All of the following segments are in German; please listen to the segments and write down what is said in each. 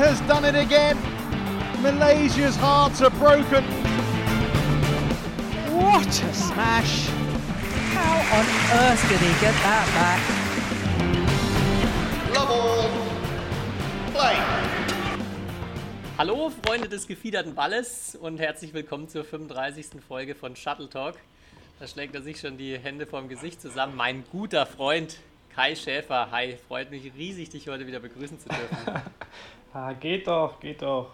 has done it again. Malaysia's hearts are broken. What a smash! How on earth did he get that back? Love all. Play. Hallo Freunde des gefiederten Balles und herzlich willkommen zur 35. Folge von Shuttle Talk. Da schlägt er sich schon die Hände vorm Gesicht zusammen. Mein guter Freund Kai Schäfer. Hi, freut mich riesig, dich heute wieder begrüßen zu dürfen. Ah, geht doch, geht doch.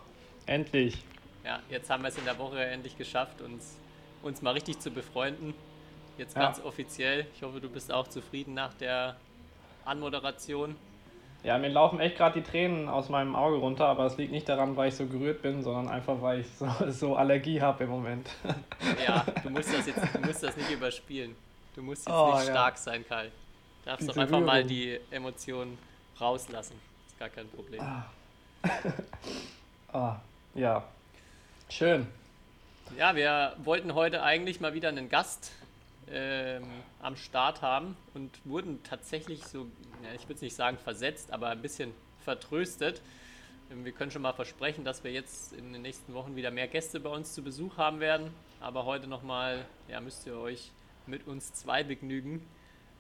Endlich. Ja, jetzt haben wir es in der Woche endlich geschafft, uns, uns mal richtig zu befreunden. Jetzt Ja. ganz offiziell. Ich hoffe, du bist auch zufrieden nach der Anmoderation. Ja, mir laufen echt gerade die Tränen aus meinem Auge runter, aber es liegt nicht daran, weil ich so gerührt bin, sondern einfach, weil ich so, so Allergie habe im Moment. Ja, du musst das jetzt du musst das nicht überspielen. Du musst jetzt Oh, nicht ja. stark sein, Kai. Du darfst doch Diese einfach mal Rührung. die Emotionen rauslassen. Ist gar kein Problem. Ah, ja. Schön. Ja, wir wollten heute eigentlich mal wieder einen Gast ähm, am Start haben und wurden tatsächlich so, ja, ich würde es nicht sagen versetzt, aber ein bisschen vertröstet. Ähm, Wir können schon mal versprechen, dass wir jetzt in den nächsten Wochen wieder mehr Gäste bei uns zu Besuch haben werden. Aber heute nochmal, ja, müsst ihr euch mit uns zwei begnügen.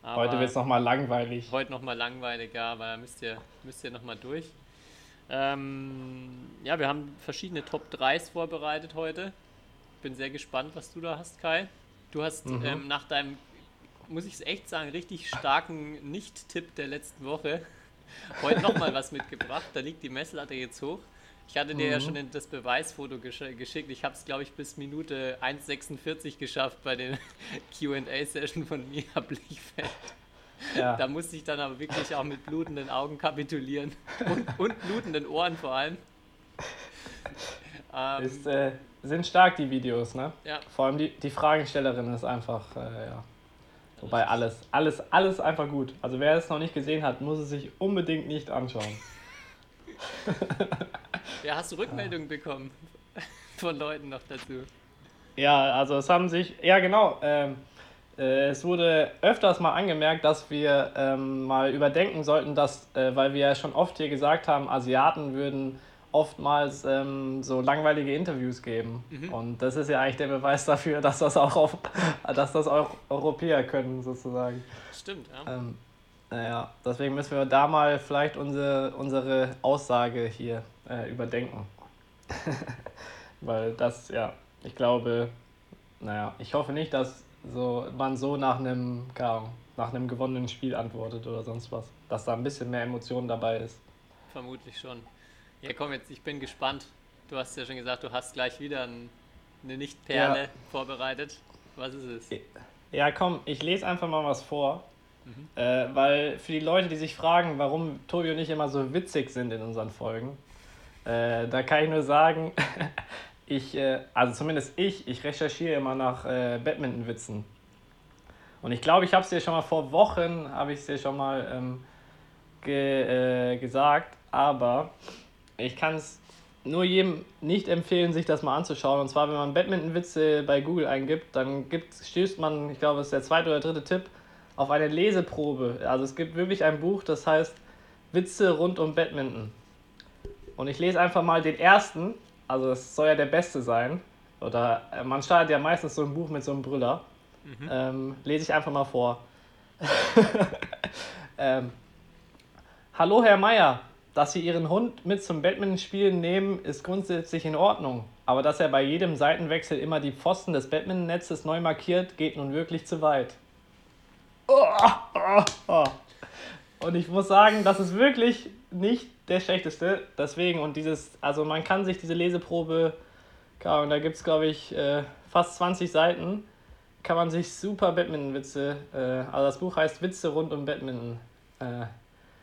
Aber Heute wird es nochmal langweilig. Heute nochmal langweilig, ja, aber müsst ihr, müsst ihr nochmal durch. Ähm, ja, wir haben verschiedene Top 3s vorbereitet heute. Bin sehr gespannt, was du da hast, Kai. Du hast Mhm. ähm, nach deinem, muss ich es echt sagen, richtig starken Nicht-Tipp der letzten Woche heute nochmal was mitgebracht. Da liegt die Messlatte jetzt hoch. Ich hatte dir ja Mhm. schon den- das Beweisfoto gesch geschickt. Ich habe es, glaube ich, bis Minute 1,46 geschafft bei den QA-Session von Mia Blichfeld. Ja. Da musste ich dann aber wirklich auch mit blutenden Augen kapitulieren. Und, und blutenden Ohren vor allem. Ähm, Ist, äh, sind stark die Videos, ne? ja, Vor allem die, die Fragestellerin ist einfach, äh, ja. Wobei alles, alles, alles einfach gut. Also wer es noch nicht gesehen hat, muss es sich unbedingt nicht anschauen. ja, hast du Rückmeldungen bekommen von Leuten noch dazu? Ja, also es haben sich, ja genau, ähm, äh, es wurde öfters mal angemerkt, dass wir ähm, mal überdenken sollten, dass, äh, weil wir ja schon oft hier gesagt haben, Asiaten würden oftmals ähm, so langweilige Interviews geben. Und das ist ja eigentlich der Beweis dafür, dass das auch, auf, dass das auch Europäer können, sozusagen. Stimmt, ja. Ähm, naja, deswegen müssen wir da mal vielleicht unsere, unsere Aussage hier äh, überdenken. Weil das, ja, ich glaube, naja, ich hoffe nicht, dass so, man so nach einem, keine Ahnung, nach einem gewonnenen Spiel antwortet oder sonst was. Dass da ein bisschen mehr Emotion dabei ist. Vermutlich schon. Ja, komm jetzt, ich bin gespannt. Du hast ja schon gesagt, du hast gleich wieder ein, eine Nicht-Perle Ja. vorbereitet. Was ist es? Ja, komm, ich lese einfach mal was vor. Äh, weil für die Leute, die sich fragen, warum Tobi und ich immer so witzig sind in unseren Folgen, äh, da kann ich nur sagen, ich, äh, also zumindest ich, ich recherchiere immer nach äh, Badminton-Witzen. Und ich glaube, ich habe es dir schon mal vor Wochen, habe ich es dir schon mal ähm, ge, äh, gesagt, aber ich kann es nur jedem nicht empfehlen, sich das mal anzuschauen. Und zwar, wenn man Badminton-Witze bei Google eingibt, dann gibt, stößt man, ich glaube, es ist der zweite oder dritte Tipp, auf eine Leseprobe. Also es gibt wirklich ein Buch, das heißt Witze rund um Badminton. Und ich lese einfach mal den ersten, also es soll ja der beste sein. Oder äh, man startet ja meistens so ein Buch mit so einem Brüller. Ähm, lese ich einfach mal vor. ähm, Hallo Herr Meier, dass Sie Ihren Hund mit zum Badmintonspielen nehmen, ist grundsätzlich in Ordnung. Aber dass er bei jedem Seitenwechsel immer die Pfosten des Badmintonnetzes neu markiert, geht nun wirklich zu weit. Oh, oh, oh. Und ich muss sagen, das ist wirklich nicht der schlechteste. Deswegen, und dieses, also man kann sich diese Leseprobe, keine Ahnung, da gibt es glaube ich äh, fast 20 Seiten, kann man sich super Badminton-Witze, äh, also das Buch heißt Witze rund um Badminton. Äh,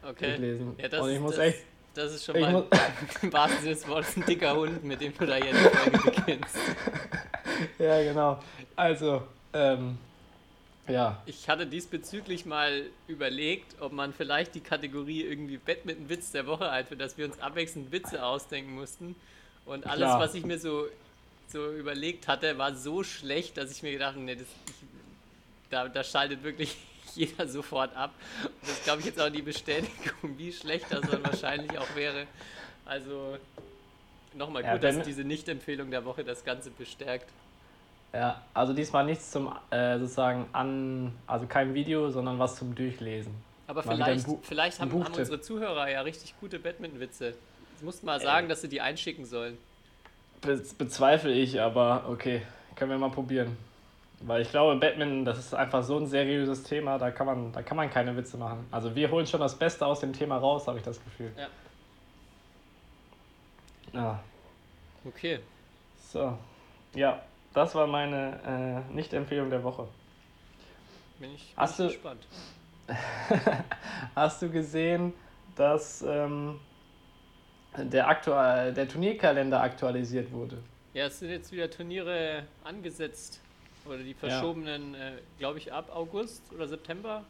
Okay. durchlesen. Ja, das, Und ich muss das, echt- das ist schon mal im wahrsten Sinne des Wortes ein dicker Hund, mit dem du da jetzt beginnst. Ja, genau. Also, ähm, ja. Ich hatte diesbezüglich mal überlegt, ob man vielleicht die Kategorie irgendwie Badminton-Witz der Woche einführt, dass wir uns abwechselnd Witze ausdenken mussten. Und alles, Klar. was ich mir so, so überlegt hatte, war so schlecht, dass ich mir gedacht habe, nee, das, ich, da, da schaltet wirklich jeder sofort ab. Und das ist, glaube ich, jetzt auch die Bestätigung, wie schlecht das dann wahrscheinlich auch wäre, Also nochmal Ja, gut, dass wenn- diese Nicht-Empfehlung der Woche das Ganze bestärkt. Ja, also diesmal nichts zum äh, sozusagen an, also kein Video, sondern was zum Durchlesen. Aber Mal vielleicht, vielleicht haben, haben unsere Zuhörer ja richtig gute Badminton-Witze. Jetzt musst du mal sagen, dass sie die einschicken sollen. Be bezweifle ich, aber okay, können wir mal probieren. Weil ich glaube, Batman, das ist einfach so ein seriöses Thema, da kann man, da kann man keine Witze machen. Also wir holen schon das Beste aus dem Thema raus, habe ich das Gefühl. Ja. Ja, Okay. so. Ja, das war meine äh, Nicht-Empfehlung der Woche. Bin ich, bin Hast ich du- gespannt. Hast du gesehen, dass ähm, der, aktuell, der Turnierkalender aktualisiert wurde? Ja, es sind jetzt wieder Turniere angesetzt. Oder die verschobenen, äh, glaube ich, ab August oder September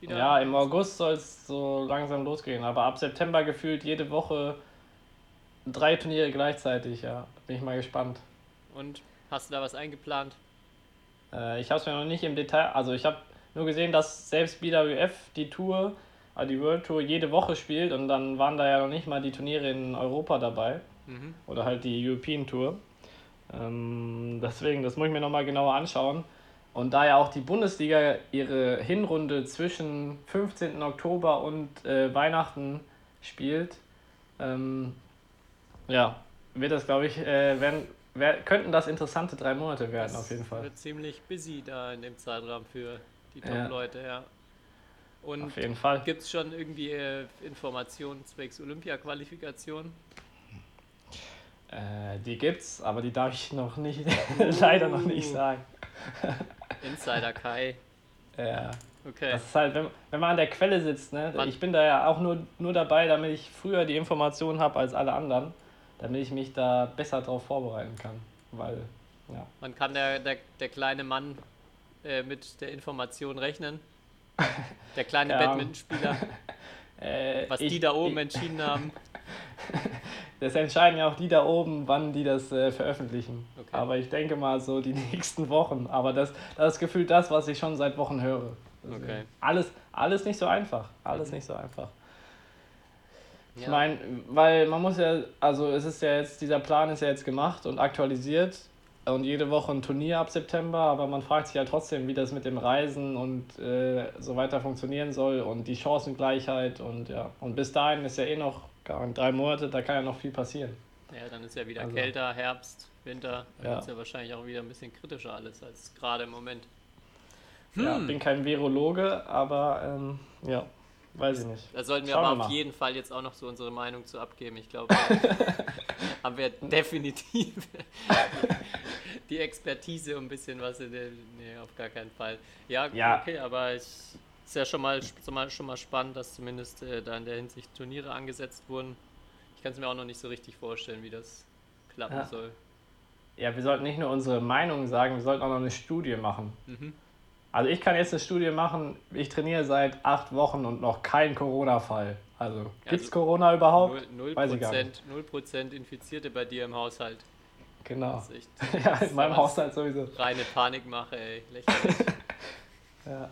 wieder. Ja, im August soll es so langsam losgehen, aber ab September gefühlt jede Woche drei Turniere gleichzeitig, ja. Bin ich mal gespannt. Und hast du da was eingeplant? Äh, ich habe es mir noch nicht im Detail, also ich habe nur gesehen, dass selbst BWF die Tour, also die World Tour, jede Woche spielt und dann waren da ja noch nicht mal die Turniere in Europa dabei Mhm. oder halt die European Tour. Ähm, deswegen, das muss ich mir nochmal genauer anschauen. Und da ja auch die Bundesliga ihre Hinrunde zwischen 15. Oktober und äh, Weihnachten spielt, ähm, ja, wird das, glaube ich, äh, werden, wer, könnten das interessante drei Monate werden, Das auf jeden Fall. Wird ziemlich busy da in dem Zeitraum für die Ja. Top-Leute, ja. Und Auf jeden Fall. gibt es schon irgendwie äh, Informationen zwecks Olympia-Qualifikation? Äh, die gibt's, aber die darf ich noch nicht, leider noch nicht Uh. sagen. Insider Kai. Ja. Okay. Das ist halt, wenn, wenn man an der Quelle sitzt, ne? Wann- Ich bin da ja auch nur, nur dabei, damit ich früher die Informationen habe als alle anderen, damit ich mich da besser darauf vorbereiten kann. Weil, ja. Man kann der, der, der kleine Mann äh, mit der Information rechnen. Der kleine Ahnung. Badmintonspieler, Äh, was ich- die da oben ich- entschieden haben. Das entscheiden ja auch die da oben, wann die das äh, veröffentlichen. Okay. Aber ich denke mal so die nächsten Wochen. Aber das, das ist gefühlt das, was ich schon seit Wochen höre. Deswegen Okay. Alles, alles nicht so einfach. Alles nicht so einfach. Ich Ja. meine, weil man muss ja, also es ist ja jetzt, dieser Plan ist ja jetzt gemacht und aktualisiert und jede Woche ein Turnier ab September, aber man fragt sich ja trotzdem, wie das mit dem Reisen und äh, so weiter funktionieren soll und die Chancengleichheit und ja. Und bis dahin ist ja eh noch gar drei Monate, da kann ja noch viel passieren. Ja, dann ist ja wieder Also- kälter, Herbst, Winter. Dann Ja. es ja wahrscheinlich auch wieder ein bisschen kritischer alles als gerade im Moment. Ja, Hm. bin kein Virologe, aber ähm, ja, weiß ich nicht. Da sollten wir Schauen aber wir auf mal. jeden Fall jetzt auch noch so unsere Meinung zu abgeben. Ich glaube, haben wir definitiv die Expertise, um ein bisschen was in der. Nee, auf gar keinen Fall. Ja, Ja. okay, aber ich, ist ja schon mal, schon mal, schon mal spannend, dass zumindest äh, da in der Hinsicht Turniere angesetzt wurden. Ich kann es mir auch noch nicht so richtig vorstellen, wie das klappen Ja. soll. Ja, wir sollten nicht nur unsere Meinung sagen, wir sollten auch noch eine Studie machen. Mhm. Also ich kann jetzt eine Studie machen, ich trainiere seit acht Wochen und noch kein Corona-Fall. Also gibt es also Corona überhaupt? Null- Null Weiß ich gar Prozent, null Prozent Infizierte bei dir im Haushalt. Genau. Das echt Ja, das ist in meinem Haushalt sowieso. reine Panikmache, ey. Lächerlich. Ja.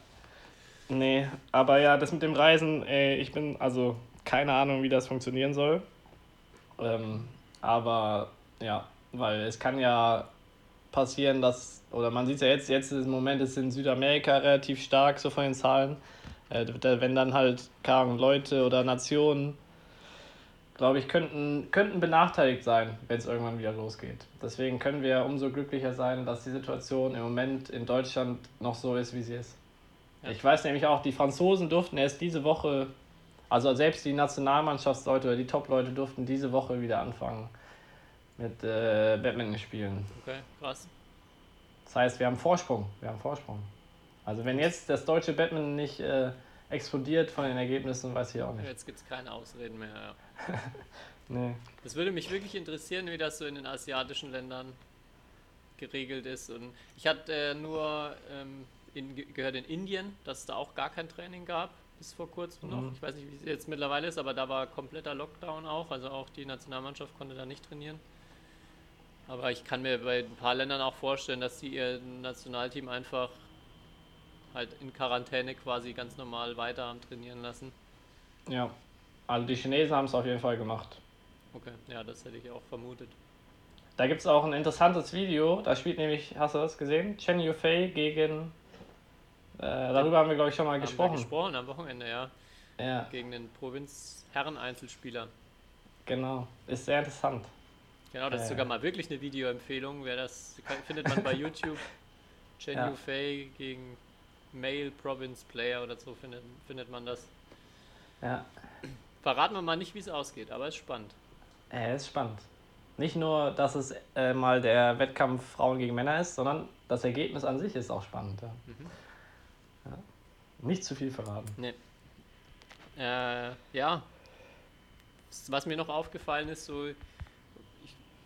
Nee, aber ja, das mit dem Reisen, ey, ich bin, also keine Ahnung, wie das funktionieren soll. Ähm, aber ja, weil es kann ja passieren, dass, oder man sieht es ja jetzt, jetzt im Moment ist in Südamerika relativ stark, so von den Zahlen. Äh, wenn dann halt, Ahnung, Leute oder Nationen, glaube ich, könnten, könnten benachteiligt sein, wenn es irgendwann wieder losgeht. Deswegen können wir umso glücklicher sein, dass die Situation im Moment in Deutschland noch so ist, wie sie ist. Ja. Ich weiß nämlich auch, die Franzosen durften erst diese Woche, also selbst die Nationalmannschaftsleute oder die Top-Leute durften diese Woche wieder anfangen mit äh, Badminton spielen. Okay, krass. Das heißt, wir haben Vorsprung. Wir haben Vorsprung. Also wenn jetzt das deutsche Badminton nicht äh, explodiert von den Ergebnissen, weiß ich auch nicht. Jetzt gibt es keine Ausreden mehr. Ja. Nee. Das würde mich wirklich interessieren, wie das so in den asiatischen Ländern geregelt ist. Und ich hatte äh, nur ähm, in, ge- gehört in Indien, dass es da auch gar kein Training gab, bis vor kurzem noch. Mhm. Ich weiß nicht, wie es jetzt mittlerweile ist, aber da war kompletter Lockdown auch. Also auch die Nationalmannschaft konnte da nicht trainieren. Aber ich kann mir bei ein paar Ländern auch vorstellen, dass sie ihr Nationalteam einfach halt in Quarantäne quasi ganz normal weiter am Trainieren lassen. Ja. Also die Chinesen haben es auf jeden Fall gemacht. Okay, ja, das hätte ich auch vermutet. Da gibt es auch ein interessantes Video. Da spielt nämlich, hast du das gesehen? Chen Yufei gegen. Äh, darüber haben wir, glaube ich, schon mal Haben wir gesprochen. gesprochen am Wochenende, ja. Ja, Gegen den Provinz-Herren-Einzelspieler. genau. Ist sehr interessant. Genau, das ist Äh. sogar mal wirklich eine Videoempfehlung. Wer das findet man bei YouTube. Chen Ja. Yufei gegen Male Province Player oder so findet, findet man das. Ja, Verraten wir mal nicht, wie es ausgeht, aber ist spannend. äh, ist spannend. Nicht nur, dass es äh, mal der Wettkampf Frauen gegen Männer ist, sondern das Ergebnis an sich ist auch spannend. Ja. Ja. Nicht zu viel verraten. Nee. Äh, ja. Was mir noch aufgefallen ist, so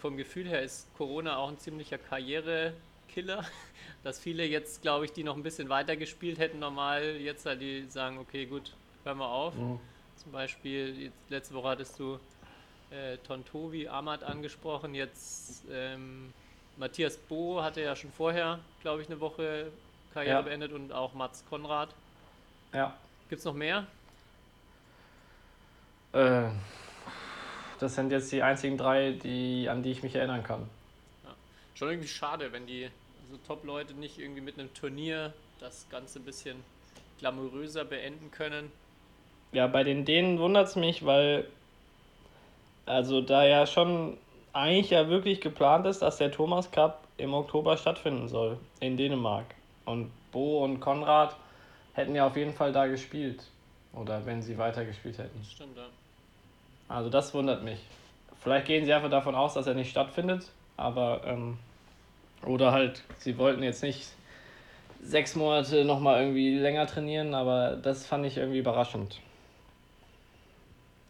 vom Gefühl her ist Corona auch ein ziemlicher Karrierekiller. Dass viele jetzt, glaube ich, die noch ein bisschen weiter gespielt hätten, normal jetzt halt die sagen, okay, gut, hören wir auf. Mhm. Zum Beispiel, jetzt, letzte Woche hattest du äh, Tontovi Ahmad angesprochen, jetzt ähm, Matthias Bo hatte ja schon vorher, glaube ich, eine Woche Karriere Ja. beendet und auch Mats Konrad. Ja. Gibt es noch mehr? Äh, das sind jetzt die einzigen drei, die, an die ich mich erinnern kann. Schon irgendwie schade, wenn die so Top-Leute nicht irgendwie mit einem Turnier das Ganze ein bisschen glamouröser beenden können. Ja, bei den Dänen wundert es mich, weil also da ja schon eigentlich ja wirklich geplant ist, dass der Thomas Cup im Oktober stattfinden soll in Dänemark. Und Bo und Konrad hätten ja auf jeden Fall da gespielt. Oder wenn sie weiter gespielt hätten. Stimmt, ja. Also das wundert mich. Vielleicht gehen sie einfach davon aus, dass er nicht stattfindet, aber ähm, oder halt, sie wollten jetzt nicht sechs Monate nochmal irgendwie länger trainieren, aber das fand ich irgendwie überraschend.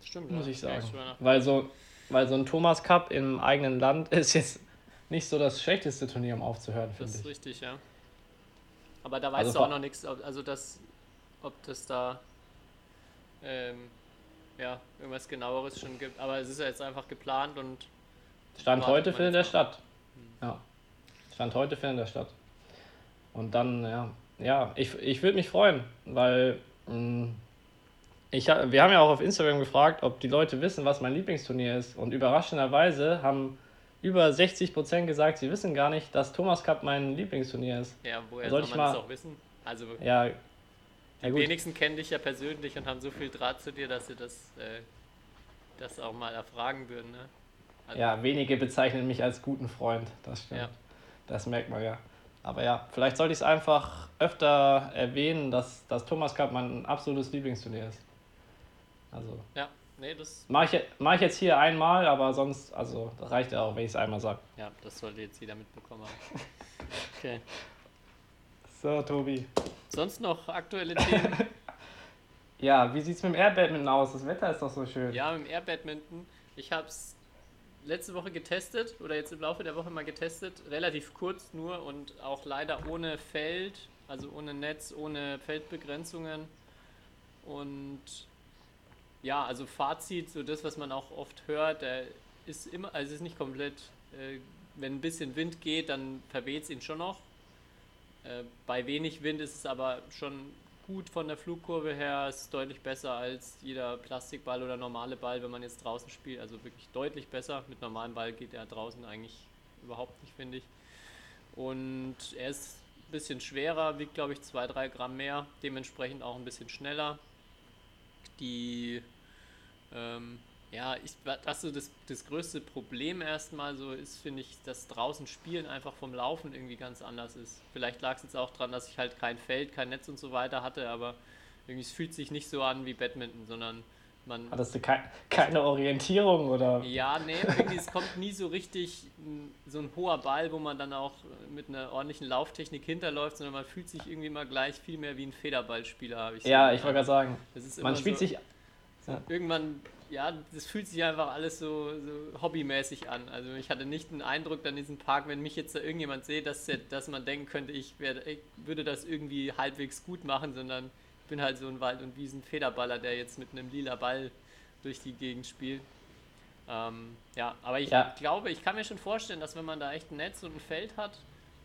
Stimmt, muss ja. ich sagen. Weil so, weil so ein Thomas Cup im eigenen Land ist jetzt nicht so das schlechteste Turnier, um aufzuhören, Das finde ist ich. richtig, ja. Aber da weißt Also du auch noch nichts, ob, also das, ob das da ähm, ja, irgendwas genaueres schon gibt. Aber es ist ja jetzt einfach geplant und Stand heute findet er statt. Ja. Stand heute findet er statt. Und dann, ja, ja, ich, ich würde mich freuen, weil mh, ich, wir haben ja auch auf Instagram gefragt, ob die Leute wissen, was mein Lieblingsturnier ist. Und überraschenderweise haben über 60% gesagt, sie wissen gar nicht, dass Thomas Cup mein Lieblingsturnier ist. ja, woher Soll soll ich man das mal- auch wissen? Also Ja, die ja wenigsten kennen dich ja persönlich und haben so viel Draht zu dir, dass sie das, äh, das auch mal erfragen würden. Ne? Also, Ja, wenige bezeichnen mich als guten Freund, das stimmt. Ja. Das merkt man ja. Aber ja, vielleicht sollte ich es einfach öfter erwähnen, dass das Thomas Cup mein absolutes Lieblingsturnier ist. Also, ja, nee, das, mache ich, mach ich jetzt hier einmal, aber sonst, also, das reicht ja auch, wenn ich es einmal sage. ja, das sollte jetzt jeder mitbekommen haben. Okay. So, Tobi. Sonst noch aktuelle Themen? Ja, wie sieht es mit dem Air-Badminton aus? Das Wetter ist doch so schön. Ja, im Air Badminton. Ich habe es letzte Woche getestet oder jetzt im Laufe der Woche mal getestet. Relativ kurz nur und auch leider ohne Feld, also ohne Netz, ohne Feldbegrenzungen. Und ja, also Fazit, so das, was man auch oft hört, der ist immer, also es ist nicht komplett, äh, wenn ein bisschen Wind geht, dann verweht es ihn schon noch. Äh, bei wenig Wind ist es aber schon gut von der Flugkurve her, ist deutlich besser als jeder Plastikball oder normale Ball, wenn man jetzt draußen spielt. Also wirklich deutlich besser. Mit normalem Ball geht er draußen eigentlich überhaupt nicht, finde ich. Und er ist ein bisschen schwerer, wiegt glaube ich 2-3 Gramm mehr, dementsprechend auch ein bisschen schneller. Die, ähm, ja, ich, was so das, das größte Problem erstmal so ist, finde ich, dass draußen Spielen einfach vom Laufen irgendwie ganz anders ist. Vielleicht lag es jetzt auch daran, dass ich halt kein Feld, kein Netz und so weiter hatte, aber irgendwie es fühlt sich nicht so an wie Badminton, sondern man. Hattest du kei keine Orientierung oder? Ja, nee, irgendwie es kommt nie so richtig so ein hoher Ball, wo man dann auch mit einer ordentlichen Lauftechnik hinterläuft, sondern man fühlt sich irgendwie mal gleich viel mehr wie ein Federballspieler, habe ich so Ja, den ich wollte gerade sagen, Das man immer spielt so, sich. irgendwann, ja, das fühlt sich einfach alles so, so hobbymäßig an. Also ich hatte nicht den Eindruck an diesem Park, wenn mich jetzt da irgendjemand sehe, dass, dass man denken könnte, ich, werde, ich würde das irgendwie halbwegs gut machen, sondern ich bin halt so ein Wald- und Wiesen-Federballer, der jetzt mit einem lila Ball durch die Gegend spielt. Ähm, ja, aber ich Ja. glaube, ich kann mir schon vorstellen, dass wenn man da echt ein Netz und ein Feld hat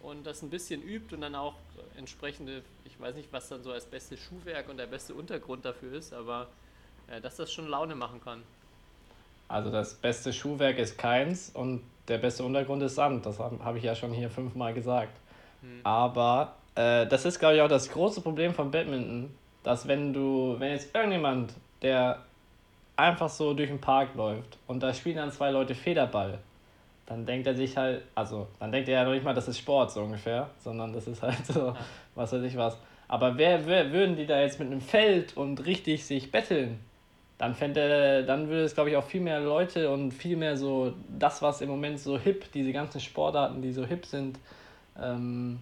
und das ein bisschen übt und dann auch entsprechende, ich weiß nicht, was dann so als beste Schuhwerk und der beste Untergrund dafür ist, aber äh, dass das schon Laune machen kann. Also das beste Schuhwerk ist keins und der beste Untergrund ist Sand. Das habe hab ich ja schon hier fünfmal gesagt. Aber äh, das ist, glaube ich, auch das große Problem von Badminton, dass wenn du, wenn jetzt irgendjemand, der einfach so durch den Park läuft und da spielen dann zwei Leute Federball, dann denkt er sich halt, also dann denkt er ja noch nicht mal, das ist Sport so ungefähr, sondern das ist halt so, was weiß ich was. Aber wer, wer würden die da jetzt mit einem Feld und richtig sich betteln? Dann fände, dann würde es, glaube ich, auch viel mehr Leute und viel mehr so das, was im Moment so hip, diese ganzen Sportarten, die so hip sind, ähm,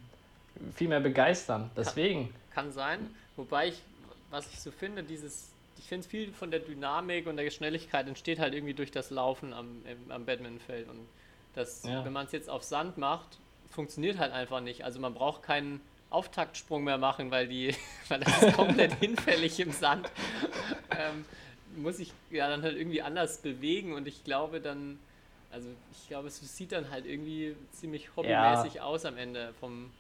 viel mehr begeistern. Deswegen. Kann sein. Wobei ich, was ich so finde, dieses, ich finde viel von der Dynamik und der Schnelligkeit entsteht halt irgendwie durch das Laufen am, im, am Badmintonfeld. Und das, Ja. wenn man es jetzt auf Sand macht, funktioniert halt einfach nicht. Also man braucht keinen Auftaktsprung mehr machen, weil die, weil das ist komplett hinfällig im Sand. Ähm, muss ich ja dann halt irgendwie anders bewegen und ich glaube dann, also ich glaube, es sieht dann halt irgendwie ziemlich hobbymäßig aus am Ende vom,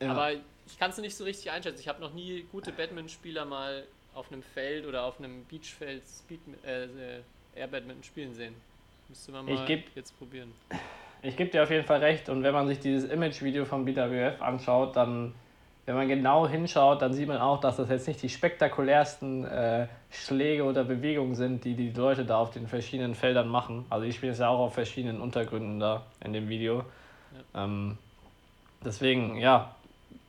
Ja. aber ich kann es nicht so richtig einschätzen. Ich habe noch nie gute Badminton-Spieler mal auf einem Feld oder auf einem Beachfeld Speed, äh, äh, Air Badminton spielen sehen. Müsste man Ich mal geb- jetzt probieren. Ich gebe dir auf jeden Fall recht. Und wenn man sich dieses Image-Video vom BWF anschaut, dann, wenn man genau hinschaut, dann sieht man auch, dass das jetzt nicht die spektakulärsten äh, Schläge oder Bewegungen sind, die die Leute da auf den verschiedenen Feldern machen. Also ich spiele es ja auch auf verschiedenen Untergründen da in dem Video. Ähm, deswegen, ja,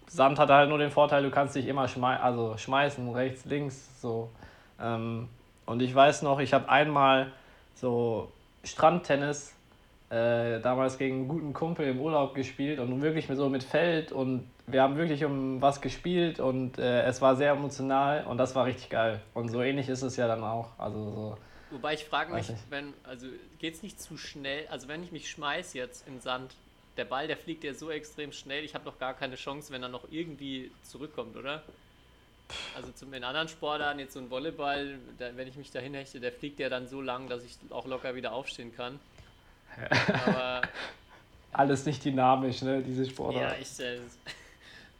Sand hat halt nur den Vorteil, du kannst dich immer schmei also schmeißen, rechts, links, so. Ähm, und ich weiß noch, ich habe einmal so Strandtennis äh, damals gegen einen guten Kumpel im Urlaub gespielt und wirklich mit so mit Feld und wir haben wirklich um was gespielt und äh, es war sehr emotional und das war richtig geil. Und so ähnlich ist es ja dann auch. Also so. Wobei ich frage mich, nicht. wenn, also geht's nicht zu schnell, also wenn ich mich schmeiß jetzt im Sand, der Ball, der fliegt ja so extrem schnell, ich habe noch gar keine Chance, wenn er noch irgendwie zurückkommt, oder? Also zum in anderen Sportarten, jetzt so ein Volleyball, da, wenn ich mich dahin hechte, der fliegt ja dann so lang, dass ich auch locker wieder aufstehen kann. Aber Alles nicht dynamisch, ne, diese ja, Sportart. ich. Äh,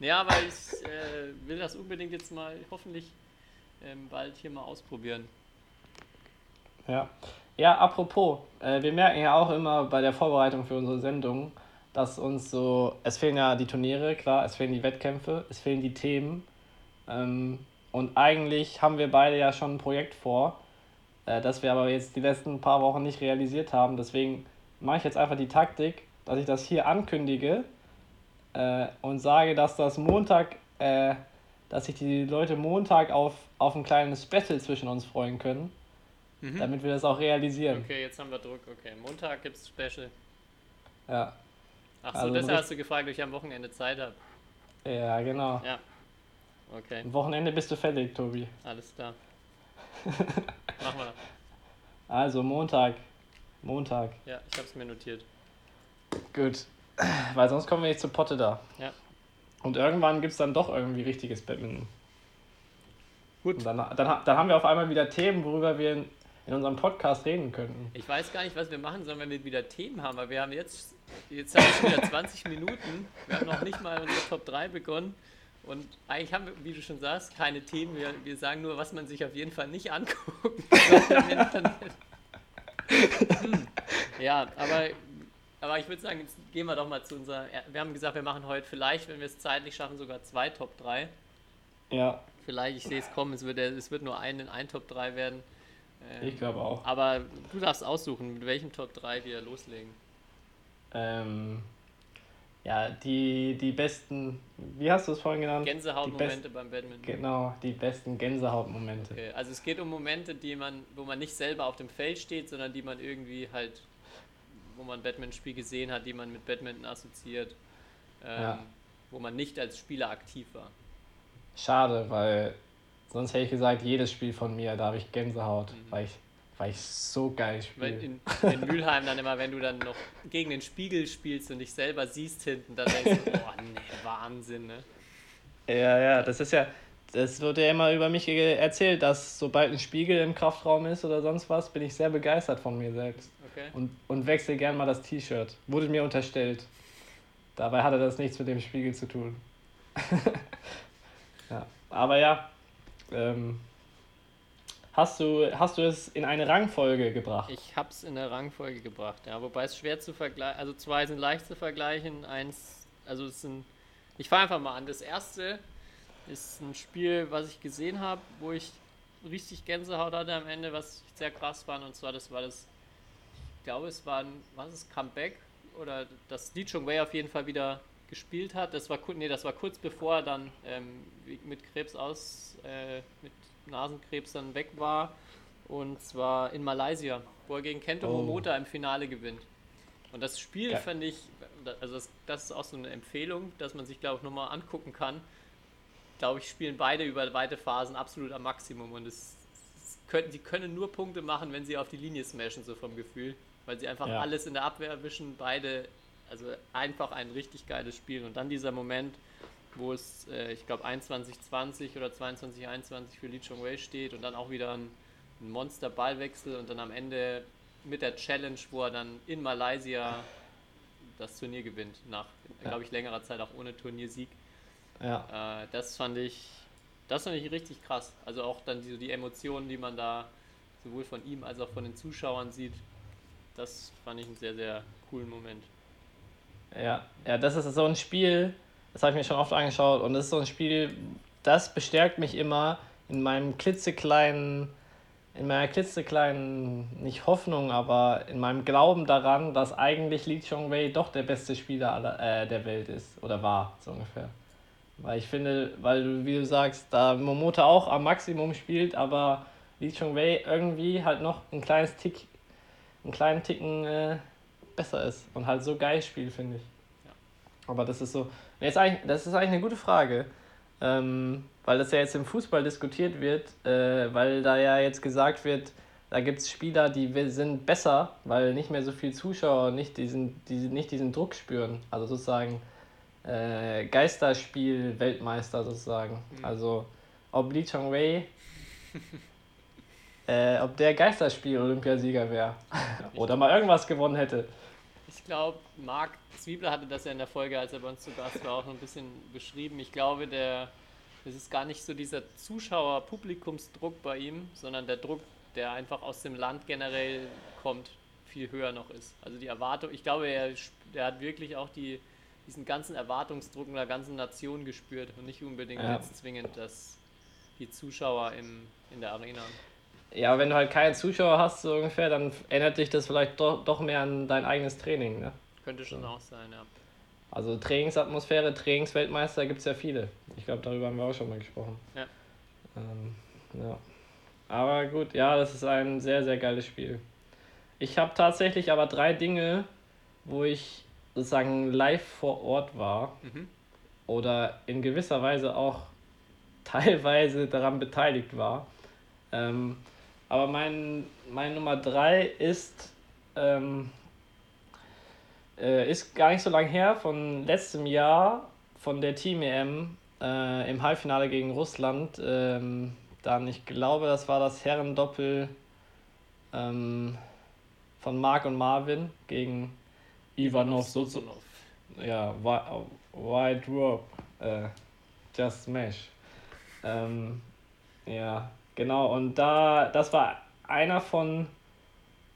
ja, aber ich äh, will das unbedingt jetzt mal hoffentlich ähm, bald hier mal ausprobieren. Ja, ja apropos, äh, wir merken ja auch immer bei der Vorbereitung für unsere Sendung, dass uns so, es fehlen ja die Turniere, klar, es fehlen die Wettkämpfe, es fehlen die Themen. Ähm, und eigentlich haben wir beide ja schon ein Projekt vor, äh, das wir aber jetzt die letzten paar Wochen nicht realisiert haben. Deswegen mache ich jetzt einfach die Taktik, dass ich das hier ankündige äh, und sage, dass das Montag, äh, dass sich die Leute Montag auf, auf ein kleines Battle zwischen uns freuen können damit wir das auch realisieren. Okay, jetzt haben wir Druck. Okay, Montag gibt's Special. Ja. Ach so, Also deshalb hast du gefragt, ob ich am Wochenende Zeit habe. ja, genau. Ja. Okay, Am Wochenende bist du fällig, Tobi. alles klar. Machen wir. Also Montag. Montag. Ja, ich habe es mir notiert. Gut. Weil sonst kommen wir nicht zur Potte da. Ja. Und irgendwann gibt es dann doch irgendwie richtiges Badminton. Gut. Und dann, dann, dann haben wir auf einmal wieder Themen, worüber wir in, in unserem Podcast reden könnten. Ich weiß gar nicht, was wir machen sollen, wenn wir wieder Themen haben, aber wir haben jetzt, jetzt haben wir schon wieder 20 Minuten. Wir haben noch nicht mal unsere Top 3 begonnen. Und eigentlich haben wir, wie du schon sagst, keine Themen. Wir, wir sagen nur, was man sich auf jeden Fall nicht Internet. Hm. Ja, aber, aber ich würde sagen, jetzt gehen wir doch mal zu unserer. Wir haben gesagt, wir machen heute vielleicht, wenn wir es zeitlich schaffen, sogar zwei Top 3. Ja, Vielleicht, ich sehe es kommen, es wird, es wird nur ein, ein Top 3 werden. Ähm, ich glaube auch. aber du darfst aussuchen, mit welchem Top 3 wir loslegen. Ähm, ja, die, die besten, wie hast du es vorhin genannt? Gänsehautmomente beim Badminton. Genau, die besten Gänsehautmomente. Okay, also es geht um Momente, die man, wo man nicht selber auf dem Feld steht, sondern die man irgendwie halt, wo man ein Badminton-Spiel gesehen hat, die man mit Badminton assoziiert, ähm, Ja. wo man nicht als Spieler aktiv war. Schade, weil sonst hätte ich gesagt, jedes Spiel von mir, da habe ich Gänsehaut, Mhm. weil, ich, weil ich so geil spiele. in, in Mülheim dann immer, wenn du dann noch gegen den Spiegel spielst und dich selber siehst hinten, dann denkst du, boah, nee, Wahnsinn, ne? Ja, ja, das ist ja, das wird ja immer über mich erzählt, dass sobald ein Spiegel im Kraftraum ist oder sonst was, bin ich sehr begeistert von mir selbst. Okay. Und, und wechsle gern mal das T-Shirt. Wurde mir unterstellt. Dabei hatte das nichts mit dem Spiegel zu tun. ja, aber ja, ähm, hast du, hast du es in eine Rangfolge gebracht? Ich habe es in der Rangfolge gebracht, ja. Wobei es schwer zu vergleichen, also zwei sind leicht zu vergleichen, eins, also es sind, ich fange einfach mal an. Das erste ist ein Spiel, was ich gesehen habe, wo ich richtig Gänsehaut hatte am Ende, was sehr krass fand. Und zwar, das war das, ich glaube, es war ein, was ist Comeback? Oder dass Lee Chung Wei auf jeden Fall wieder gespielt hat. Das war, nee, das war kurz bevor er dann ähm, mit Krebs aus, äh, mit Nasenkrebs dann weg war. Und zwar in Malaysia, wo er gegen Kento oh. Momota im Finale gewinnt. Und das Spiel ja. fand ich, also das, das, ist auch so eine Empfehlung, dass man sich, glaube ich, nochmal angucken kann. Glaube ich, spielen beide über weite Phasen absolut am Maximum. Und es, es können, sie können nur Punkte machen, wenn sie auf die Linie smashen, so vom Gefühl. Weil sie einfach ja. alles in der Abwehr erwischen. Beide, also einfach ein richtig geiles Spiel. Und dann dieser Moment, wo es, äh, ich glaube, 21-20 oder 22-21 für Lee Chong Wei steht und dann auch wieder ein, ein Monster-Ballwechsel und dann am Ende mit der Challenge, wo er dann in Malaysia das Turnier gewinnt, nach, ja. glaube ich, längerer Zeit auch ohne Turniersieg. Ja. Äh, das fand ich, das fand ich richtig krass. Also auch dann die, die Emotionen, die man da sowohl von ihm als auch von den Zuschauern sieht, das fand ich einen sehr, sehr coolen Moment. Ja, ja, das ist so ein Spiel, das habe ich mir schon oft angeschaut und das ist so ein Spiel, das bestärkt mich immer in meinem klitzekleinen, in meiner klitzekleinen, nicht Hoffnung, aber in meinem Glauben daran, dass eigentlich Li Chongwei doch der beste Spieler aller, äh, der Welt ist oder war, so ungefähr. Weil ich finde, weil du, wie du sagst, da Momota auch am Maximum spielt, aber Li Chongwei irgendwie halt noch ein kleines Tick, einen kleinen Ticken äh, besser ist und halt so geil spielt, finde ich. Aber das ist so, Jetzt eigentlich, das ist eigentlich eine gute Frage, ähm, weil das ja jetzt im Fußball diskutiert wird, äh, weil da ja jetzt gesagt wird, da gibt es Spieler, die sind besser, weil nicht mehr so viele Zuschauer nicht diesen, diesen, nicht diesen Druck spüren. Also sozusagen äh, Geisterspiel-Weltmeister sozusagen. Mhm. Also ob Lee Chong Wei, äh, ob der Geisterspiel-Olympiasieger wäre oder mal irgendwas gewonnen hätte. Ich glaube, Marc Zwiebler hatte das ja in der Folge, als er bei uns zu Gast war, auch noch ein bisschen beschrieben. Ich glaube, der, es ist gar nicht so dieser Zuschauer-Publikumsdruck bei ihm, sondern der Druck, der einfach aus dem Land generell kommt, viel höher noch ist. Also die Erwartung, ich glaube, er, er hat wirklich auch die, diesen ganzen Erwartungsdruck einer ganzen Nation gespürt und nicht unbedingt ja. jetzt zwingend dass die Zuschauer im, in der Arena. Ja, wenn du halt keine Zuschauer hast, so ungefähr, dann erinnert dich das vielleicht doch, doch mehr an dein eigenes Training. Ne? Könnte schon auch sein, ja. Also Trainingsatmosphäre, Trainingsweltmeister gibt es ja viele. Ich glaube, darüber haben wir auch schon mal gesprochen. Ja. Ähm, ja. Aber gut, ja, das ist ein sehr, sehr geiles Spiel. Ich habe tatsächlich aber drei Dinge, wo ich sozusagen live vor Ort war mhm. oder in gewisser Weise auch teilweise daran beteiligt war. Ähm, aber mein, mein Nummer drei ist, ähm, äh, ist gar nicht so lange her, von letztem Jahr, von der Team EM äh, im Halbfinale gegen Russland. Ähm, dann, ich glaube, das war das Herrendoppel ähm, von Marc und Marvin gegen Ivanov Sozonov. Ja, Wide Rope, äh, Just Smash. Ähm, ja, Genau, und da, das war einer von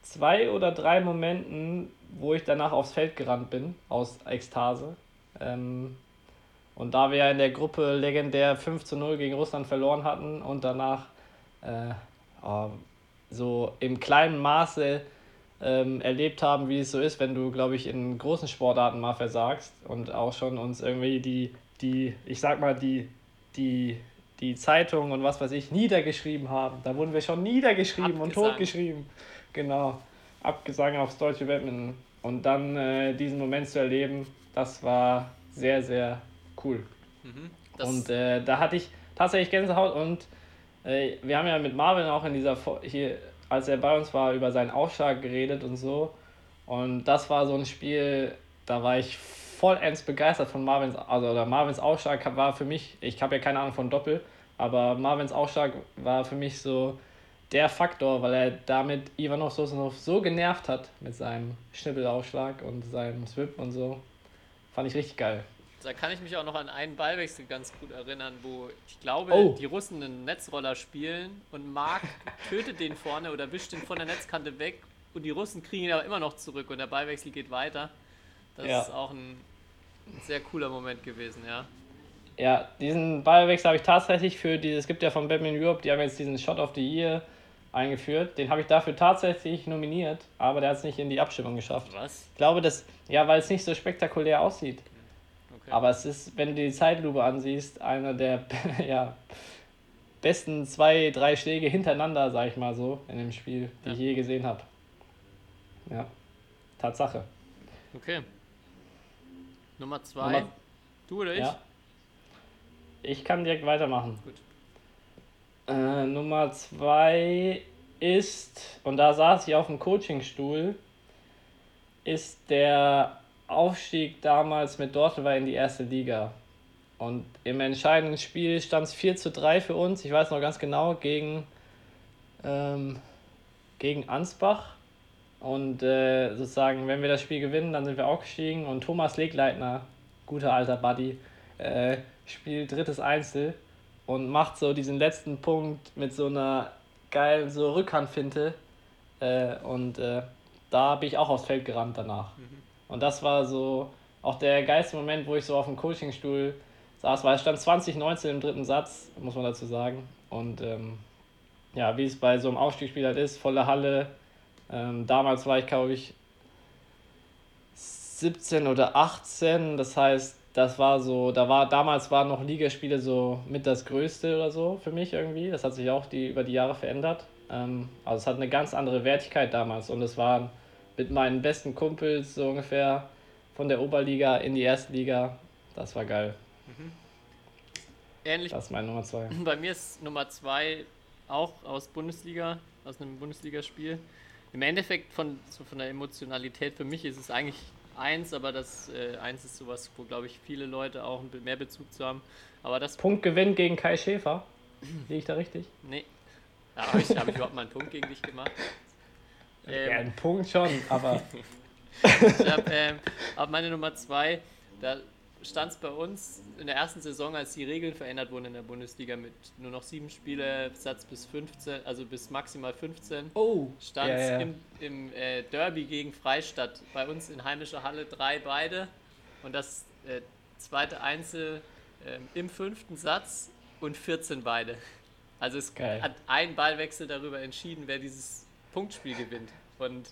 zwei oder drei Momenten, wo ich danach aufs Feld gerannt bin, aus Ekstase. Ähm, und da wir ja in der Gruppe legendär 5 zu 0 gegen Russland verloren hatten und danach äh, oh, so im kleinen Maße ähm, erlebt haben, wie es so ist, wenn du, glaube ich, in großen Sportarten mal versagst und auch schon uns irgendwie die, die ich sag mal, die, die die Zeitung und was weiß ich niedergeschrieben haben. Da wurden wir schon niedergeschrieben Abgesang. und totgeschrieben. Genau. Abgesang aufs deutsche Badminton. Und dann äh, diesen Moment zu erleben, das war sehr, sehr cool. Mhm, und äh, da hatte ich tatsächlich Gänsehaut und äh, wir haben ja mit Marvin auch in dieser, hier, als er bei uns war, über seinen Aufschlag geredet und so. Und das war so ein Spiel, da war ich vollends begeistert von Marvins, also oder Marvins Aufschlag war für mich, ich habe ja keine Ahnung von Doppel, aber Marvins Aufschlag war für mich so der Faktor, weil er damit Ivanov Sosanov so genervt hat mit seinem Schnippelaufschlag und seinem Swip und so. Fand ich richtig geil. da kann ich mich auch noch an einen Ballwechsel ganz gut erinnern, wo ich glaube, Oh. die Russen einen Netzroller spielen und Mark tötet den vorne oder wischt den von der Netzkante weg und die Russen kriegen ihn aber immer noch zurück und der Ballwechsel geht weiter. Das Ja. ist auch ein sehr cooler Moment gewesen, ja. Ja, diesen Ballwechsel habe ich tatsächlich für dieses, es gibt ja von Batman Europe, die haben jetzt diesen Shot of the Year eingeführt. Den habe ich dafür tatsächlich nominiert, aber der hat es nicht in die Abstimmung geschafft. Was? Ich glaube, das, ja, weil es nicht so spektakulär aussieht. Okay. Aber es ist, wenn du die Zeitlupe ansiehst, einer der ja, besten zwei, drei Schläge hintereinander, sag ich mal so, in dem Spiel, die Ja. ich je gesehen habe. Ja, Tatsache. okay. Nummer zwei. Nummer- du oder ich? Ja. Ich kann direkt weitermachen. Gut. Äh, Nummer zwei ist, und da saß ich auf dem Coachingstuhl, ist der Aufstieg damals mit Dortmund in die erste Liga. Und im entscheidenden Spiel stand es 4 zu 3 für uns, ich weiß noch ganz genau, gegen, ähm, gegen Ansbach. Und äh, sozusagen, wenn wir das Spiel gewinnen, dann sind wir auch gestiegen. Und Thomas Legleitner, guter alter Buddy, äh, spielt drittes Einzel und macht so diesen letzten Punkt mit so einer geilen so Rückhandfinte. Äh, und äh, da bin ich auch aufs Feld gerannt danach. Und das war so auch der geilste Moment, wo ich so auf dem Coachingstuhl saß, weil es stand 2019 im dritten Satz, muss man dazu sagen. Und ähm, ja, wie es bei so einem Aufstiegsspiel halt ist, volle Halle. Ähm, damals war ich, glaube ich, 17 oder 18. Das heißt, das war so, da war damals waren noch Ligaspiele so mit das Größte oder so für mich irgendwie. Das hat sich auch die, über die Jahre verändert. Ähm, also es hat eine ganz andere Wertigkeit damals und es waren mit meinen besten Kumpels so ungefähr von der Oberliga in die erste Liga. Das war geil. Ähnlich Das ist meine Nummer zwei. Bei mir ist Nummer zwei auch aus Bundesliga, aus einem Bundesligaspiel. Im Endeffekt von, so von der Emotionalität für mich ist es eigentlich eins, aber das äh, eins ist sowas, wo glaube ich viele Leute auch mehr Bezug zu haben. Aber das Punktgewinn gegen Kai Schäfer. Sehe ich da richtig? Nee. Ja, habe ich, hab ich überhaupt mal einen Punkt gegen dich gemacht? ja, Ähm, einen Punkt schon, aber ich habe ähm, hab meine Nummer zwei, da stand es bei uns in der ersten Saison, als die Regeln verändert wurden in der Bundesliga mit nur noch sieben Spiele, Satz bis 15, also bis maximal 15. oh, stand ja, ja. im, im äh, Derby gegen Freistadt bei uns in heimischer Halle drei beide und das äh, zweite Einzel ähm, im fünften Satz und 14 beide. Also es Geil. hat ein Ballwechsel darüber entschieden, wer dieses Punktspiel gewinnt. Und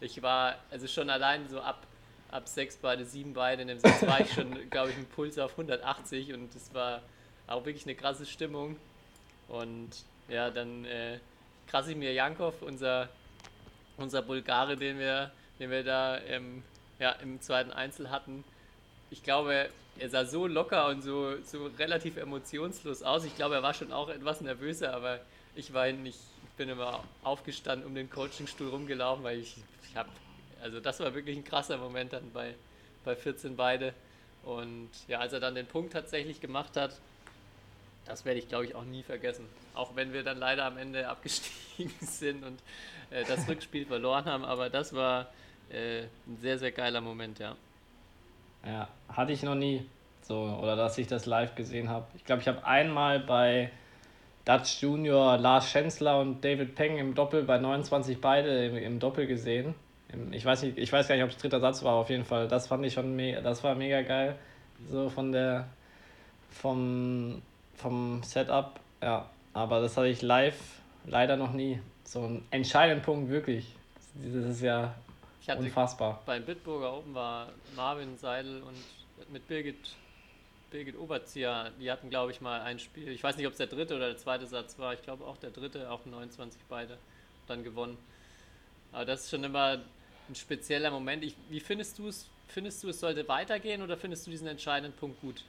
ich war also schon allein so ab, ab sechs beide, sieben beide in dem Satz war ich schon, glaube ich, im Puls auf 180 und es war auch wirklich eine krasse Stimmung. Und ja, dann äh, Krasimir Jankov, unser, unser Bulgare, den wir, den wir da ähm, ja, im zweiten Einzel hatten. Ich glaube, er sah so locker und so, so relativ emotionslos aus. Ich glaube, er war schon auch etwas nervöser, aber ich war nicht, ich bin immer aufgestanden, um den Coachingstuhl rumgelaufen, weil ich, ich habe, also das war wirklich ein krasser Moment dann bei, bei 14 beide. Und ja, als er dann den Punkt tatsächlich gemacht hat, das werde ich, glaube ich, auch nie vergessen. Auch wenn wir dann leider am Ende abgestiegen sind und äh, das Rückspiel verloren haben. Aber das war äh, ein sehr, sehr geiler Moment, ja. Ja, hatte ich noch nie. So, oder dass ich das live gesehen habe. Ich glaube, ich habe einmal bei Dutch Junior Lars Schenzler und David Peng im Doppel bei 29 beide im, im Doppel gesehen. Ich weiß nicht, ich weiß gar nicht, ob es dritter Satz war, auf jeden Fall. Das fand ich schon mega, das war mega geil. So von der vom, vom Setup, ja. Aber das hatte ich live leider noch nie. So ein entscheidenden Punkt, wirklich. Das ist ja unfassbar. beim Bitburger Open war Marvin Seidel und mit Birgit, Birgit Oberzieher, die hatten, glaube ich, mal ein Spiel. Ich weiß nicht, ob es der dritte oder der zweite Satz war. Ich glaube auch der dritte, auch 29 beide, dann gewonnen. Aber das ist schon immer ein spezieller Moment. Ich, wie findest du es? Findest du, es sollte weitergehen oder findest du diesen entscheidenden Punkt gut?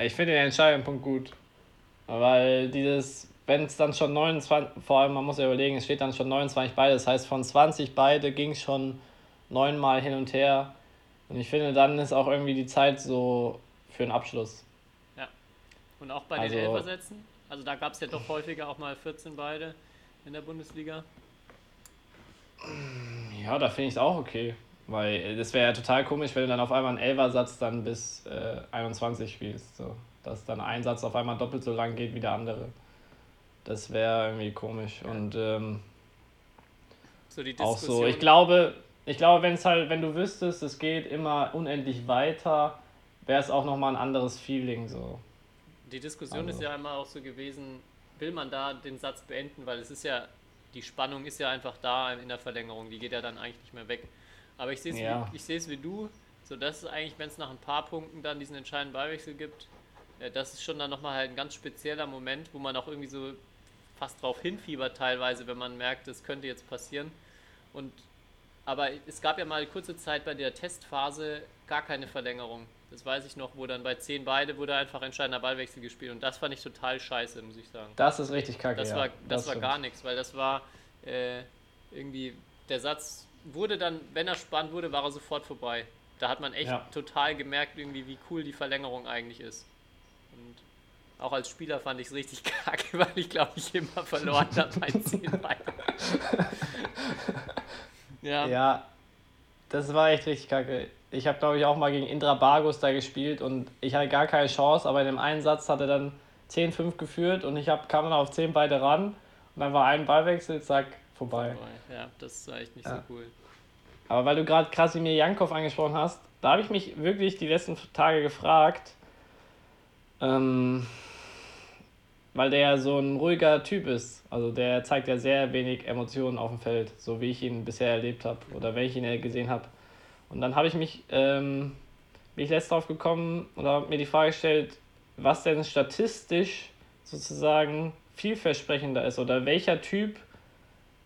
Ich finde den entscheidenden Punkt gut. Weil dieses, wenn es dann schon 29, vor allem man muss ja überlegen, es steht dann schon 29 beide, das heißt von 20 beide ging es schon neunmal hin und her. Und ich finde, dann ist auch irgendwie die Zeit so für einen Abschluss. Und auch bei Also- den Elfersätzen? Also da gab es ja doch häufiger auch mal 14 beide in der Bundesliga. Ja, da finde ich es auch okay. Weil das wäre ja total komisch, wenn du dann auf einmal einen Elversatz dann bis äh, 21 spielst. So. Dass dann ein Satz auf einmal doppelt so lang geht wie der andere. Das wäre irgendwie komisch. Und ähm, So die auch so, ich glaube, ich glaube, wenn es halt, wenn du wüsstest, es geht immer unendlich weiter, wäre es auch nochmal ein anderes Feeling so. Die Diskussion Also- ist ja immer auch so gewesen, will man da den Satz beenden, weil es ist ja, die Spannung ist ja einfach da in der Verlängerung, die geht ja dann eigentlich nicht mehr weg. Aber ich sehe es Ja. wie, ich sehe es wie du, so dass es eigentlich, wenn es nach ein paar Punkten dann diesen entscheidenden Ballwechsel gibt, äh, das ist schon dann nochmal halt ein ganz spezieller Moment, wo man auch irgendwie so fast drauf hinfiebert teilweise, wenn man merkt, das könnte jetzt passieren. Und aber es gab ja mal kurze Zeit bei der Testphase gar keine Verlängerung. Das weiß ich noch, wo dann bei 10 beide wurde einfach entscheidender Ballwechsel gespielt. Und das fand ich total scheiße, muss ich sagen. Das ist richtig kacke. Das ja. war, das war stimmt. gar nichts, weil das war äh, irgendwie, der Satz wurde dann, wenn er spannend wurde, war er sofort vorbei. Da hat man echt Ja. total gemerkt, irgendwie, wie cool die Verlängerung eigentlich ist. Und auch als Spieler fand ich es richtig kacke, weil ich glaube, ich immer verloren habe bei 10 beide. ja. Ja, das war echt richtig kacke. Ich habe, glaube ich, auch mal gegen Indra Bargus da gespielt und ich hatte gar keine Chance, aber in dem einen Satz hat er dann 10-5 geführt und ich hab, kam dann auf 10 beide ran und dann war ein Ballwechsel, zack, vorbei. Ja, das war echt nicht Ja. so cool. Aber weil du gerade Krasimir Jankov angesprochen hast, da habe ich mich wirklich die letzten Tage gefragt, ähm, weil der so ein ruhiger Typ ist. Also der zeigt ja sehr wenig Emotionen auf dem Feld, so wie ich ihn bisher erlebt habe oder wenn ich ihn gesehen habe. Und dann habe ich mich, ähm, bin ich letzt drauf gekommen oder mir die Frage gestellt, was denn statistisch sozusagen vielversprechender ist oder welcher Typ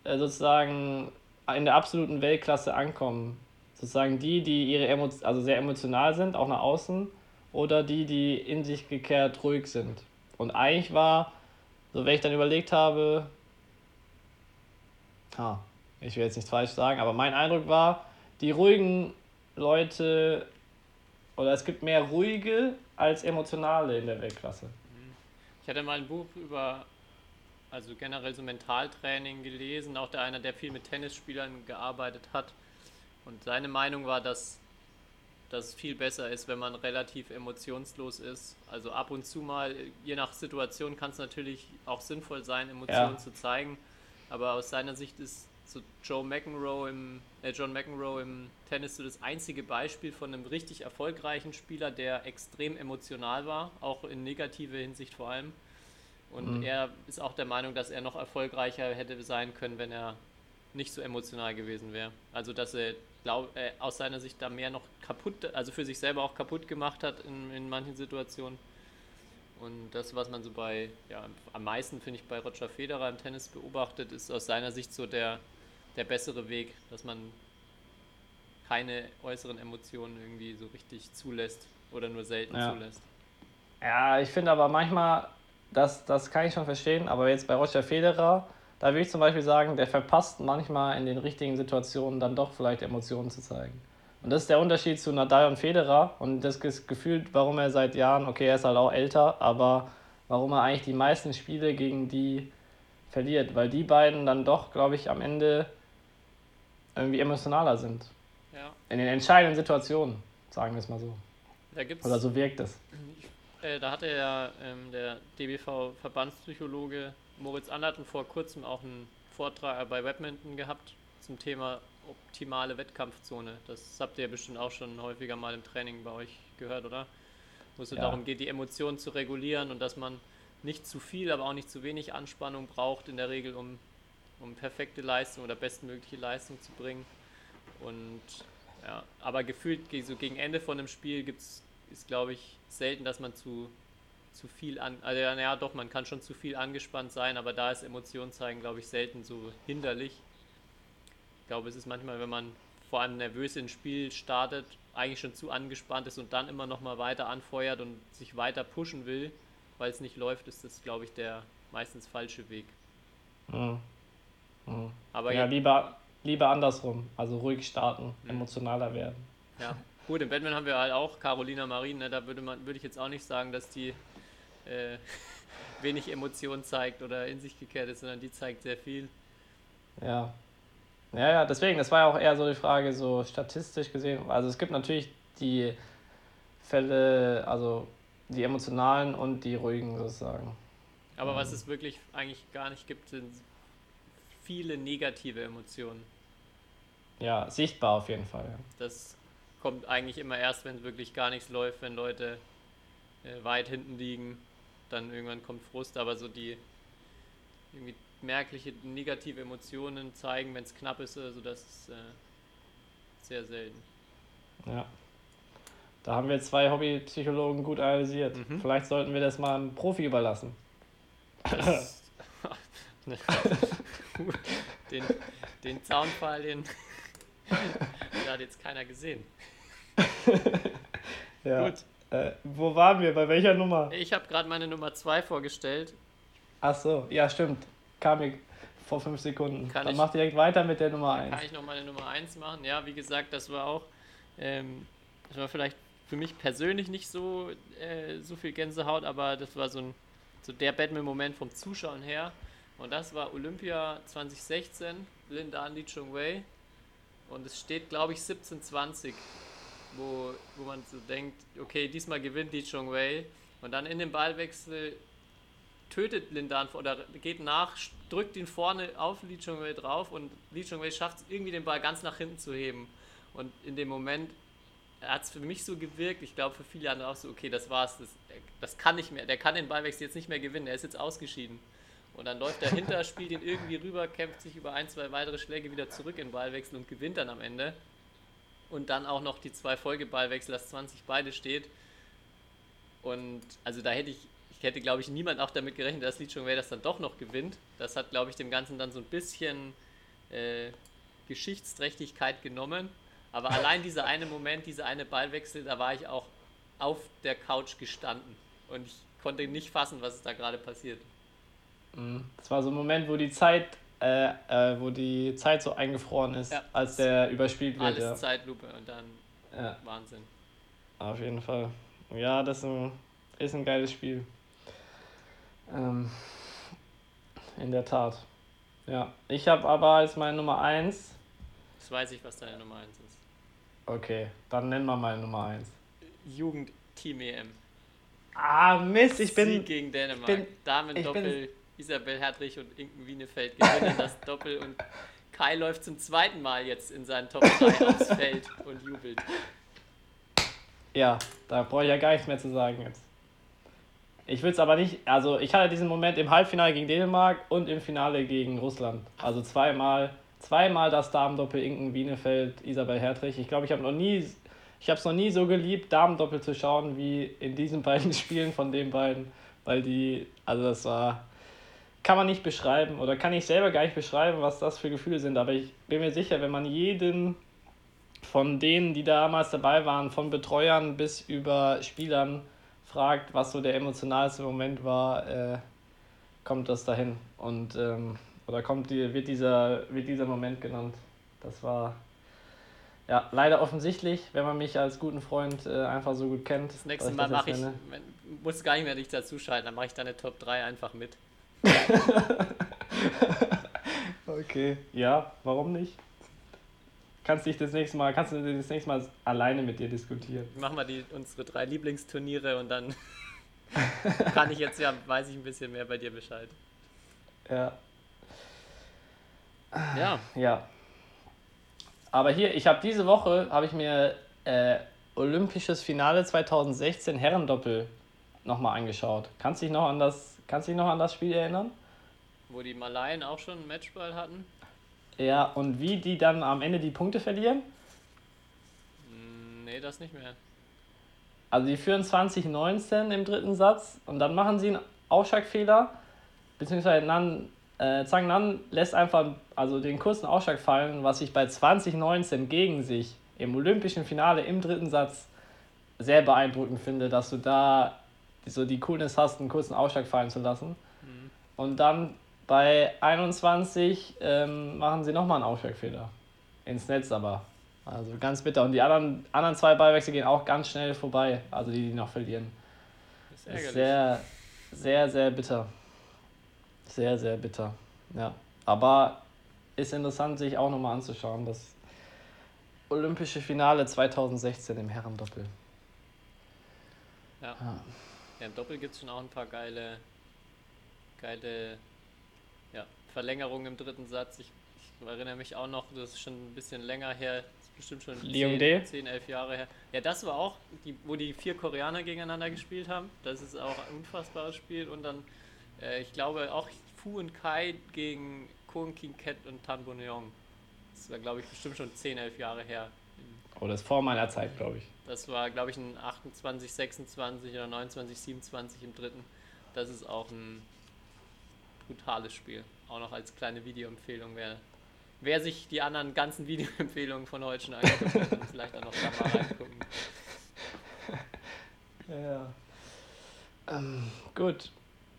äh, sozusagen in der absoluten Weltklasse ankommen. Sozusagen die, die ihre Emo also sehr emotional sind, auch nach außen, oder die, die in sich gekehrt ruhig sind. Und eigentlich war, so wenn ich dann überlegt habe, ha, ich will jetzt nichts falsch sagen, aber mein Eindruck war, die ruhigen Leute, oder es gibt mehr ruhige als emotionale in der Weltklasse. Ich hatte mal ein Buch über, also generell so Mentaltraining gelesen, auch der einer, der viel mit Tennisspielern gearbeitet hat. Und seine Meinung war, dass das viel besser ist, wenn man relativ emotionslos ist. Also ab und zu mal, je nach Situation kann es natürlich auch sinnvoll sein, Emotionen Ja. zu zeigen. Aber aus seiner Sicht ist so Joe McEnroe im, äh John McEnroe im Tennis so das einzige Beispiel von einem richtig erfolgreichen Spieler, der extrem emotional war, auch in negative Hinsicht vor allem. Und Mhm. er ist auch der Meinung, dass er noch erfolgreicher hätte sein können, wenn er nicht so emotional gewesen wäre. Also dass er glaub, äh, aus seiner Sicht da mehr noch kaputt, also für sich selber auch kaputt gemacht hat in, in manchen Situationen. Und das, was man so bei, ja, am meisten finde ich bei Roger Federer im Tennis beobachtet, ist aus seiner Sicht so der, der bessere Weg, dass man keine äußeren Emotionen irgendwie so richtig zulässt oder nur selten Ja. zulässt. Ja, ich finde aber manchmal, das, das kann ich schon verstehen, aber jetzt bei Roger Federer, da würde ich zum Beispiel sagen, der verpasst manchmal in den richtigen Situationen dann doch vielleicht Emotionen zu zeigen. Und das ist der Unterschied zu Nadal und Federer und das ist gefühlt, warum er seit Jahren, okay, er ist halt auch älter, aber warum er eigentlich die meisten Spiele gegen die verliert, weil die beiden dann doch, glaube ich, am Ende irgendwie emotionaler sind. Ja, In den entscheidenden Situationen, sagen wir es mal so. Oder so wirkt es. Äh, da hatte ja ähm, der DBV-Verbandspsychologe Moritz Anderten vor kurzem auch einen Vortrag bei Webminton gehabt zum Thema optimale Wettkampfzone. Das habt ihr bestimmt auch schon häufiger mal im Training bei euch gehört, oder? Wo es Ja. darum geht, die Emotionen zu regulieren und dass man nicht zu viel, aber auch nicht zu wenig Anspannung braucht in der Regel, um, um perfekte Leistung oder bestmögliche Leistung zu bringen. Und ja, aber gefühlt ge- so gegen Ende von einem Spiel gibt's, ist glaube ich selten, dass man zu, zu viel an, also ja, naja, doch, man kann schon zu viel angespannt sein, aber da ist Emotionen zeigen, glaube ich, selten so hinderlich. Ich glaube, es ist manchmal, wenn man vor allem nervös ins Spiel startet, eigentlich schon zu angespannt ist und dann immer noch mal weiter anfeuert und sich weiter pushen will, weil es nicht läuft, ist das, glaube ich, der meistens falsche Weg. Mhm. Mhm. Aber ja, lieber, lieber andersrum. Also ruhig starten, Mhm. emotionaler werden. Ja, gut, im Batman haben wir halt auch Carolina Marin, ne? da würde man würde ich jetzt auch nicht sagen, dass die äh, wenig Emotion zeigt oder in sich gekehrt ist, sondern die zeigt sehr viel. Ja. Ja, ja, deswegen, das war ja auch eher so die Frage, so statistisch gesehen. Also es gibt natürlich die Fälle, also die emotionalen und die ruhigen sozusagen. Aber was es wirklich eigentlich gar nicht gibt, sind viele negative Emotionen. Ja, sichtbar auf jeden Fall. Ja. Das kommt eigentlich immer erst, wenn wirklich gar nichts läuft, wenn Leute äh, weit hinten liegen. Dann irgendwann kommt Frust, aber so die irgendwie merkliche negative Emotionen zeigen, wenn es knapp ist, also das ist äh, sehr selten. Ja. Da haben wir zwei Hobbypsychologen gut analysiert. Mhm. Vielleicht sollten wir das mal einem Profi überlassen. Das, den, den Zaunfall, den, den hat jetzt keiner gesehen. Ja. Gut, Äh, wo waren wir? Bei welcher Nummer? ich habe gerade meine Nummer 2 vorgestellt. Ach so, ja, stimmt. Kam mir vor fünf Sekunden. Kann Dann ich- mach direkt weiter mit der Nummer Kann 1. ich noch meine Nummer 1 machen? Ja, wie gesagt, das war auch, ähm, das war vielleicht für mich persönlich nicht so, äh, so viel Gänsehaut, aber das war so, ein, so der Batman-Moment vom Zuschauen her. Und das war Olympia 2016, Lindan Li Chung Wei. Und es steht, glaube ich, 17-20, wo, wo man so denkt, okay, diesmal gewinnt Li Chung Wei. Und dann in dem Ballwechsel tötet Lindan oder geht nach, drückt ihn vorne auf Li Chung Wei drauf und Li Chung Wei schafft es irgendwie den Ball ganz nach hinten zu heben. Und in dem Moment hat es für mich so gewirkt, ich glaube für viele andere auch so, okay, das war's, das, das kann nicht mehr, der kann den Ballwechsel jetzt nicht mehr gewinnen, er ist jetzt ausgeschieden. Und dann läuft er hinter, spielt ihn irgendwie rüber, kämpft sich über ein, zwei weitere Schläge wieder zurück in Ballwechsel und gewinnt dann am Ende. Und dann auch noch die zwei Folgeballwechsel, dass 20 beide steht. Und also da hätte ich, ich hätte glaube ich niemand auch damit gerechnet, dass Lee Chung Wei das dann doch noch gewinnt. Das hat glaube ich dem Ganzen dann so ein bisschen äh, Geschichtsträchtigkeit genommen. Aber allein dieser eine Moment, dieser eine Ballwechsel, da war ich auch auf der Couch gestanden. Und ich konnte nicht fassen, was da gerade passiert. Mhm. Das war so ein Moment, wo die Zeit, äh, äh, wo die Zeit so eingefroren ist, Ja. als der überspielt wird. Alles Ja. Zeitlupe und dann ja, Wahnsinn. auf jeden Fall. Ja, das ist ein, ist ein geiles Spiel. Ähm, in der Tat. Ja, ich habe aber als meine Nummer 1. Jetzt weiß ich, was deine Nummer 1 ist. Okay, dann nennen wir meine Nummer 1. Jugend Team EM. Ah, Mist, ich Sieg bin. gegen Dänemark. bin- Damen ich bin- Doppel, Isabel Hertrich und Inken Wienefeld gewinnen das Doppel und Kai läuft zum zweiten Mal jetzt in seinen Top 3 aufs Feld und jubelt. Ja, da brauche ich ja gar nichts mehr zu sagen jetzt. Ich will es aber nicht, also ich hatte diesen Moment im Halbfinale gegen Dänemark und im Finale gegen Russland. Also zweimal, zweimal das Damendoppel Inken Bienefeld, Isabel Hertrich. Ich glaube, ich habe noch nie, ich habe es noch nie so geliebt, Damendoppel zu schauen wie in diesen beiden Spielen von den beiden, weil die, also das war, kann man nicht beschreiben oder kann ich selber gar nicht beschreiben, was das für Gefühle sind. Aber ich bin mir sicher, wenn man jeden von denen, die damals dabei waren, von Betreuern bis über Spielern fragt, was so der emotionalste Moment war, äh, kommt das dahin. Und ähm, oder kommt die, wird dieser, wird dieser Moment genannt. Das war ja leider offensichtlich, wenn man mich als guten Freund äh, einfach so gut kennt. Das nächste Mal mache ich, muss gar nicht mehr dich dazuschalten, dann mache ich deine Top 3 einfach mit. Okay. Ja, warum nicht? Kannst dich das nächste Mal, kannst du das nächste Mal alleine mit dir diskutieren. Machen wir die, unsere drei Lieblingsturniere und dann kann ich jetzt ja, weiß ich ein bisschen mehr bei dir Bescheid. Ja. Ja, Ja. Aber hier, ich habe diese Woche, habe ich mir äh, Olympisches Finale 2016 Herrendoppel nochmal angeschaut. Kannst dich noch an das, kannst dich noch an das Spiel erinnern? wo die Malayen auch schon einen Matchball hatten. Ja, und wie die dann am Ende die Punkte verlieren? Hm, Nee, das nicht mehr. Also die führen 2019 im dritten Satz und dann machen sie einen Ausschlagfehler, beziehungsweise Nan, äh, Zhang Nan lässt einfach also den kurzen Ausschlag fallen, was ich bei 2019 gegen sich im olympischen Finale im dritten Satz sehr beeindruckend finde, dass du da so die Coolness hast, einen kurzen Ausschlag fallen zu lassen. Und dann bei 21 ähm, machen sie nochmal einen Ausschlagfehler. Ins Netz aber. Also ganz bitter. Und die anderen, anderen zwei Ballwechsel gehen auch ganz schnell vorbei, also die, die noch verlieren. Das ist sehr, sehr, sehr bitter. Sehr, sehr bitter. Ja. Aber ist interessant, sich auch nochmal anzuschauen. Das Olympische Finale 2016 im Herrendoppel. Ja. Ah. Ja Im Doppel gibt es schon auch ein paar geile, geile ja, Verlängerungen im dritten Satz. Ich, ich erinnere mich auch noch, das ist schon ein bisschen länger her, das ist bestimmt schon Liung 10, D. 10, 11 Jahre her. Ja, das war auch, die, wo die vier Koreaner gegeneinander gespielt haben. Das ist auch ein unfassbares Spiel. Und dann, äh, ich glaube, auch Fu und Kai gegen Kwon King Ket und Tan Bon Yeong. Das war, glaube ich, bestimmt schon 10, 11 Jahre her. Oh, das ist vor meiner Zeit, glaube ich. Das war, glaube ich, ein 28, 26 oder 29, 27 im dritten. Das ist auch ein brutales Spiel. Auch noch als kleine Videoempfehlung. Wer, wer sich die anderen ganzen Videoempfehlungen von heute schon angeguckt hat, kann vielleicht auch noch da mal reingucken. Ja. Ähm, gut.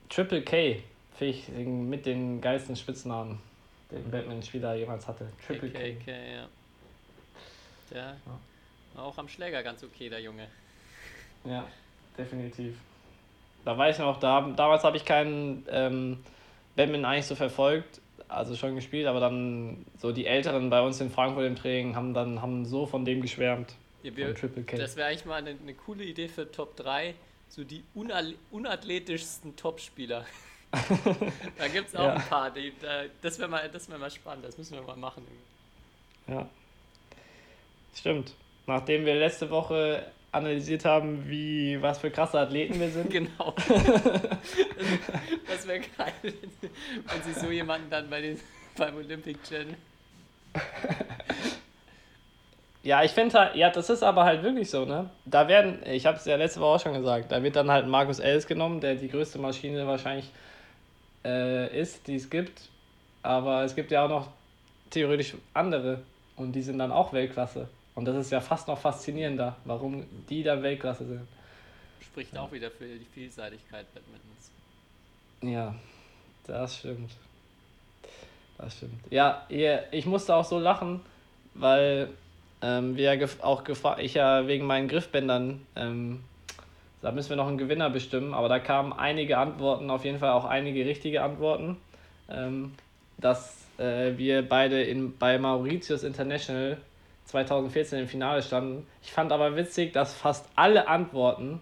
Triple K, finde ich mit den geilsten Spitznamen, den Batman-Spieler jemals hatte. Triple K. KKK, ja. Der war auch am Schläger ganz okay, der Junge. Ja, definitiv. Da weiß ich noch, da, damals habe ich keinen ähm, Batman eigentlich so verfolgt, also schon gespielt, aber dann so die Älteren bei uns in Frankfurt im Training haben dann haben so von dem geschwärmt. Ja, wir, Triple K. das wäre eigentlich mal eine, eine coole Idee für Top 3. So die unathletischsten Topspieler. da gibt es auch Ja. ein paar. Die, da, das wäre mal, das wär mal spannend. Das müssen wir mal machen. Ja. Stimmt. Nachdem wir letzte Woche analysiert haben, wie was für krasse Athleten wir sind. Genau. das wäre geil, wenn sie so jemanden dann bei den, beim Olympic Channel. Ja, ich finde halt, ja, das ist aber halt wirklich so, ne? Da werden, ich habe es ja letzte Woche auch schon gesagt, da wird dann halt Markus Els genommen, der die größte Maschine wahrscheinlich äh, ist, die es gibt. Aber es gibt ja auch noch theoretisch andere und die sind dann auch Weltklasse. Und das ist ja fast noch faszinierender, warum die dann Weltklasse sind. Spricht auch wieder für die Vielseitigkeit Badmintons. Ja, das stimmt. Das stimmt. Ja, ihr, ich musste auch so lachen, weil ähm, wir ja auch gefragt, ich ja wegen meinen Griffbändern, ähm, da müssen wir noch einen Gewinner bestimmen, aber da kamen einige Antworten, auf jeden Fall auch einige richtige Antworten, ähm, dass äh, wir beide in, bei Mauritius International 2014 im Finale standen. Ich fand aber witzig, dass fast alle Antworten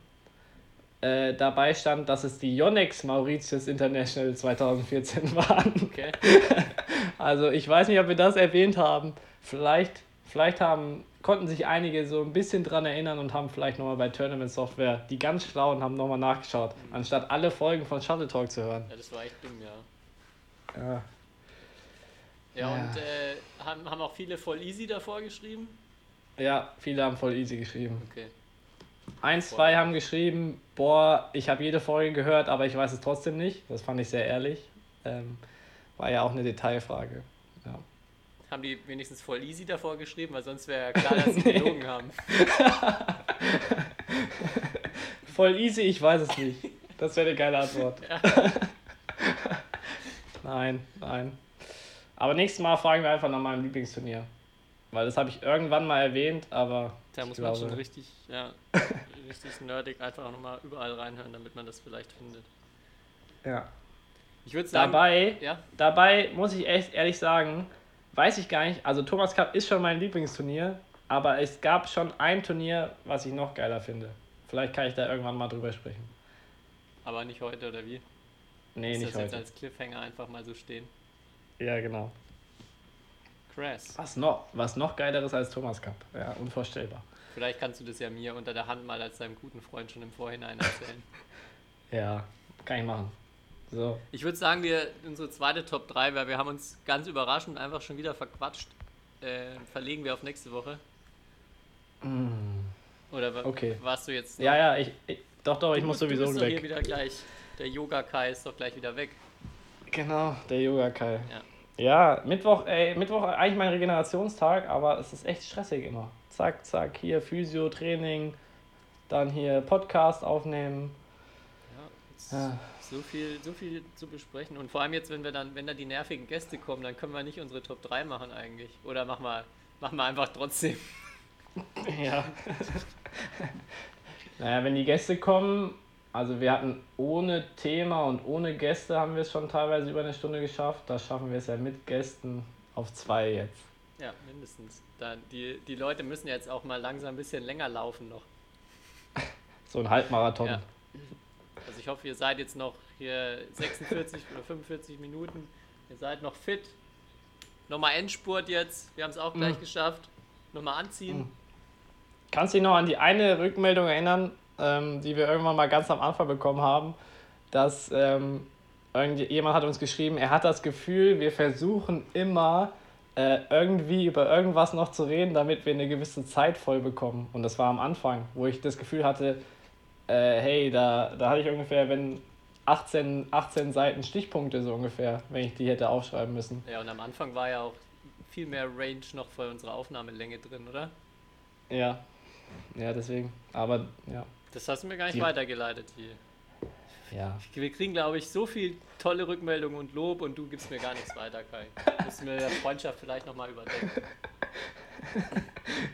äh, dabei stand, dass es die Yonex Mauritius International 2014 waren. Okay. Also ich weiß nicht, ob wir das erwähnt haben. Vielleicht, vielleicht haben, konnten sich einige so ein bisschen dran erinnern und haben vielleicht nochmal bei Tournament Software, die ganz schlauen, haben nochmal nachgeschaut, anstatt alle Folgen von Shuttle Talk zu hören. Ja, das war echt dumm, ja. Ja. Ja, Ja. und äh, haben, haben auch viele voll easy davor geschrieben. ja, viele haben voll easy geschrieben. Okay. Eins, zwei haben geschrieben, boah, ich habe jede Folge gehört, aber ich weiß es trotzdem nicht. Das fand ich sehr ehrlich. Ähm, war ja auch eine Detailfrage. Ja. Haben die wenigstens voll easy davor geschrieben, weil sonst wäre ja klar, dass sie gelogen haben. Voll easy, ich weiß es nicht. Das wäre eine geile Antwort. nein, nein. Aber nächstes Mal fragen wir einfach nach meinem Lieblingsturnier. Weil das habe ich irgendwann mal erwähnt, aber. Da muss man glaube- schon richtig, ja, richtig nerdig einfach nochmal überall reinhören, damit man das vielleicht findet. Ja. Ich würde sagen, Dabei, ja, dabei muss ich echt ehrlich sagen, weiß ich gar nicht. Also, Thomas Cup ist schon mein Lieblingsturnier, aber es gab schon ein Turnier, was ich noch geiler finde. Vielleicht kann ich da irgendwann mal drüber sprechen. aber nicht heute oder wie? Nee, Ist nicht das jetzt heute. als Cliffhanger einfach mal so stehen? Ja, genau. Krass. Was noch, was noch geileres als Thomas Cup? Ja, unvorstellbar. Vielleicht kannst du das ja mir unter der Hand mal als deinem guten Freund schon im Vorhinein erzählen. Ja, kann ich machen. So. Ich würde sagen, wir unsere zweite Top 3, weil wir haben uns ganz überraschend einfach schon wieder verquatscht, äh, verlegen wir auf nächste Woche. Oder Mm. Okay. warst du jetzt? Ja, ja, ich, ich doch, doch, ich Du muss musst- du sowieso bist doch hier weg. wieder gleich. Der Yoga Kai ist doch gleich wieder weg. Genau, der Yoga Kai. Ja. Ja, Mittwoch, ey, Mittwoch eigentlich mein Regenerationstag, aber es ist echt stressig immer. Zack, zack, hier Physio, Training, dann hier Podcast aufnehmen. Ja, Ja. So viel, so viel zu besprechen. Und vor allem jetzt, wenn wir dann, wenn da die nervigen Gäste kommen, dann können wir nicht unsere Top 3 machen eigentlich. Oder machen wir, machen wir einfach trotzdem. Ja. naja, wenn die Gäste kommen, also wir hatten ohne Thema und ohne Gäste haben wir es schon teilweise über eine Stunde geschafft. Da schaffen wir es ja mit Gästen auf zwei jetzt. Ja, mindestens. Da, die, die Leute müssen jetzt auch mal langsam ein bisschen länger laufen noch. So ein Halbmarathon. Ja. Also ich hoffe, ihr seid jetzt noch hier 46 oder 45 Minuten. Ihr seid noch fit. Nochmal Endspurt jetzt. Wir haben es auch gleich Mhm. geschafft. Nochmal anziehen. Mhm. Kannst du dich noch an die eine Rückmeldung erinnern, ähm, die wir irgendwann mal ganz am Anfang bekommen haben, dass ähm, irgendjemand hat uns geschrieben, er hat das Gefühl, wir versuchen immer äh, irgendwie über irgendwas noch zu reden, damit wir eine gewisse Zeit voll bekommen. Und das war am Anfang, wo ich das Gefühl hatte, äh, hey, da, da hatte ich ungefähr, wenn 18, 18 Seiten Stichpunkte so ungefähr, wenn ich die hätte aufschreiben müssen. Ja, und am Anfang war ja auch viel mehr Range noch vor unserer Aufnahmelänge drin, oder? Ja, ja, deswegen. Aber ja, Das hast du mir gar nicht Die- weitergeleitet hier. ja. Wir kriegen, glaube ich, so viel tolle Rückmeldungen und Lob und du gibst mir gar nichts weiter, Kai. Müssen wir der Freundschaft vielleicht nochmal überdenken.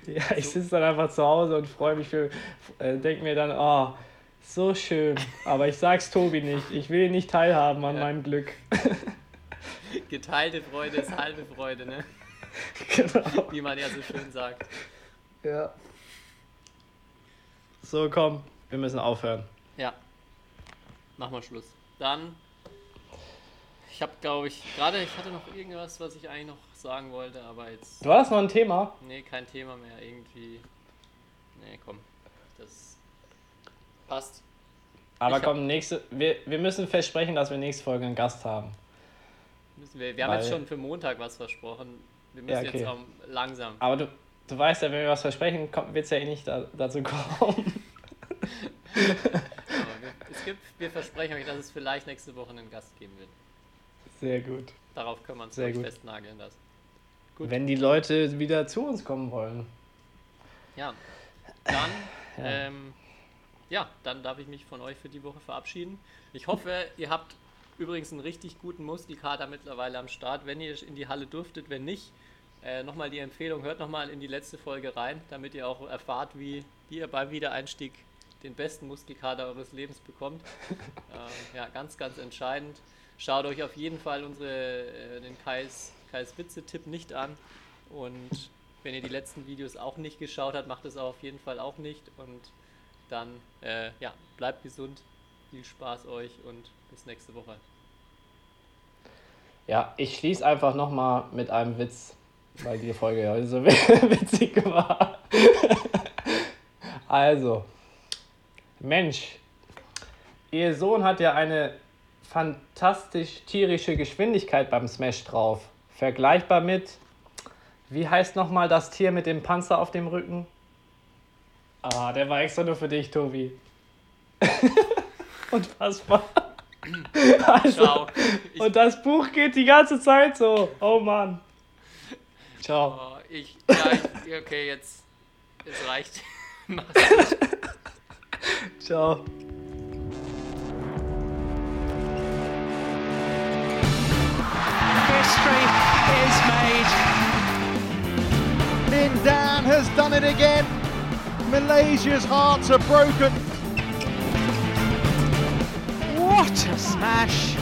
Ja, ich sitze dann einfach zu Hause und freue mich für, äh, denke mir dann, oh, so schön. Aber ich sag's Tobi nicht. Ich will nicht teilhaben an Ja. meinem Glück. Geteilte Freude ist halbe Freude, ne? genau. Wie man ja so schön sagt. Ja. So, komm, wir müssen aufhören. Ja. Mach mal Schluss. Dann. Ich habe, glaube ich, gerade, ich hatte noch irgendwas, was ich eigentlich noch sagen wollte, aber jetzt. War das noch ein Thema? Nee, kein Thema mehr. Irgendwie. Nee, komm. Das passt. Aber Ich hab- komm, nächste, wir, wir müssen versprechen, dass wir nächste Folge einen Gast haben. Müssen wir, wir haben jetzt Weil- schon für Montag was versprochen. Wir müssen Ja, okay. jetzt auch langsam. Aber du, du weißt ja, wenn wir was versprechen, wird es ja eh nicht da, dazu kommen. Es gibt, wir versprechen euch, dass es vielleicht nächste Woche einen Gast geben wird. Sehr gut. Darauf können wir uns Sehr gut. festnageln lassen. Gut. Wenn die Leute wieder zu uns kommen wollen. Ja. Dann, Ja. Ähm, ja, dann darf ich mich von euch für die Woche verabschieden. Ich hoffe, ihr habt übrigens einen richtig guten Muskelkater mittlerweile am Start, wenn ihr in die Halle durftet. Wenn nicht, äh, nochmal die Empfehlung, hört nochmal in die letzte Folge rein, damit ihr auch erfahrt, wie, wie ihr beim Wiedereinstieg den besten Muskelkater eures Lebens bekommt. ähm, ja, ganz, ganz entscheidend. Schaut euch auf jeden Fall unsere, äh, den Kais, Kais Witze-Tipp nicht an. Und wenn ihr die letzten Videos auch nicht geschaut habt, macht es auch auf jeden Fall auch nicht. Und dann, äh, ja, bleibt gesund, viel Spaß euch und bis nächste Woche. Ja, ich schließe einfach nochmal mit einem Witz, weil die Folge ja heute so witzig war. Also, Mensch, Ihr Sohn hat ja eine fantastisch tierische Geschwindigkeit beim Smash drauf. Vergleichbar mit, wie heißt nochmal das Tier mit dem Panzer auf dem Rücken? Ah, der war extra nur für dich, Tobi. Unfassbar. Also, Ciao. Ich, und das Buch geht die ganze Zeit so. Oh Mann. Ciao. oh, ich, ja, ich, okay, jetzt, jetzt reicht. Mach's gut. Ciao. History is made. Lin Dan has done it again. Malaysia's hearts are broken. What a smash!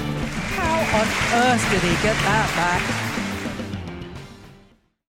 How on earth did he get that back?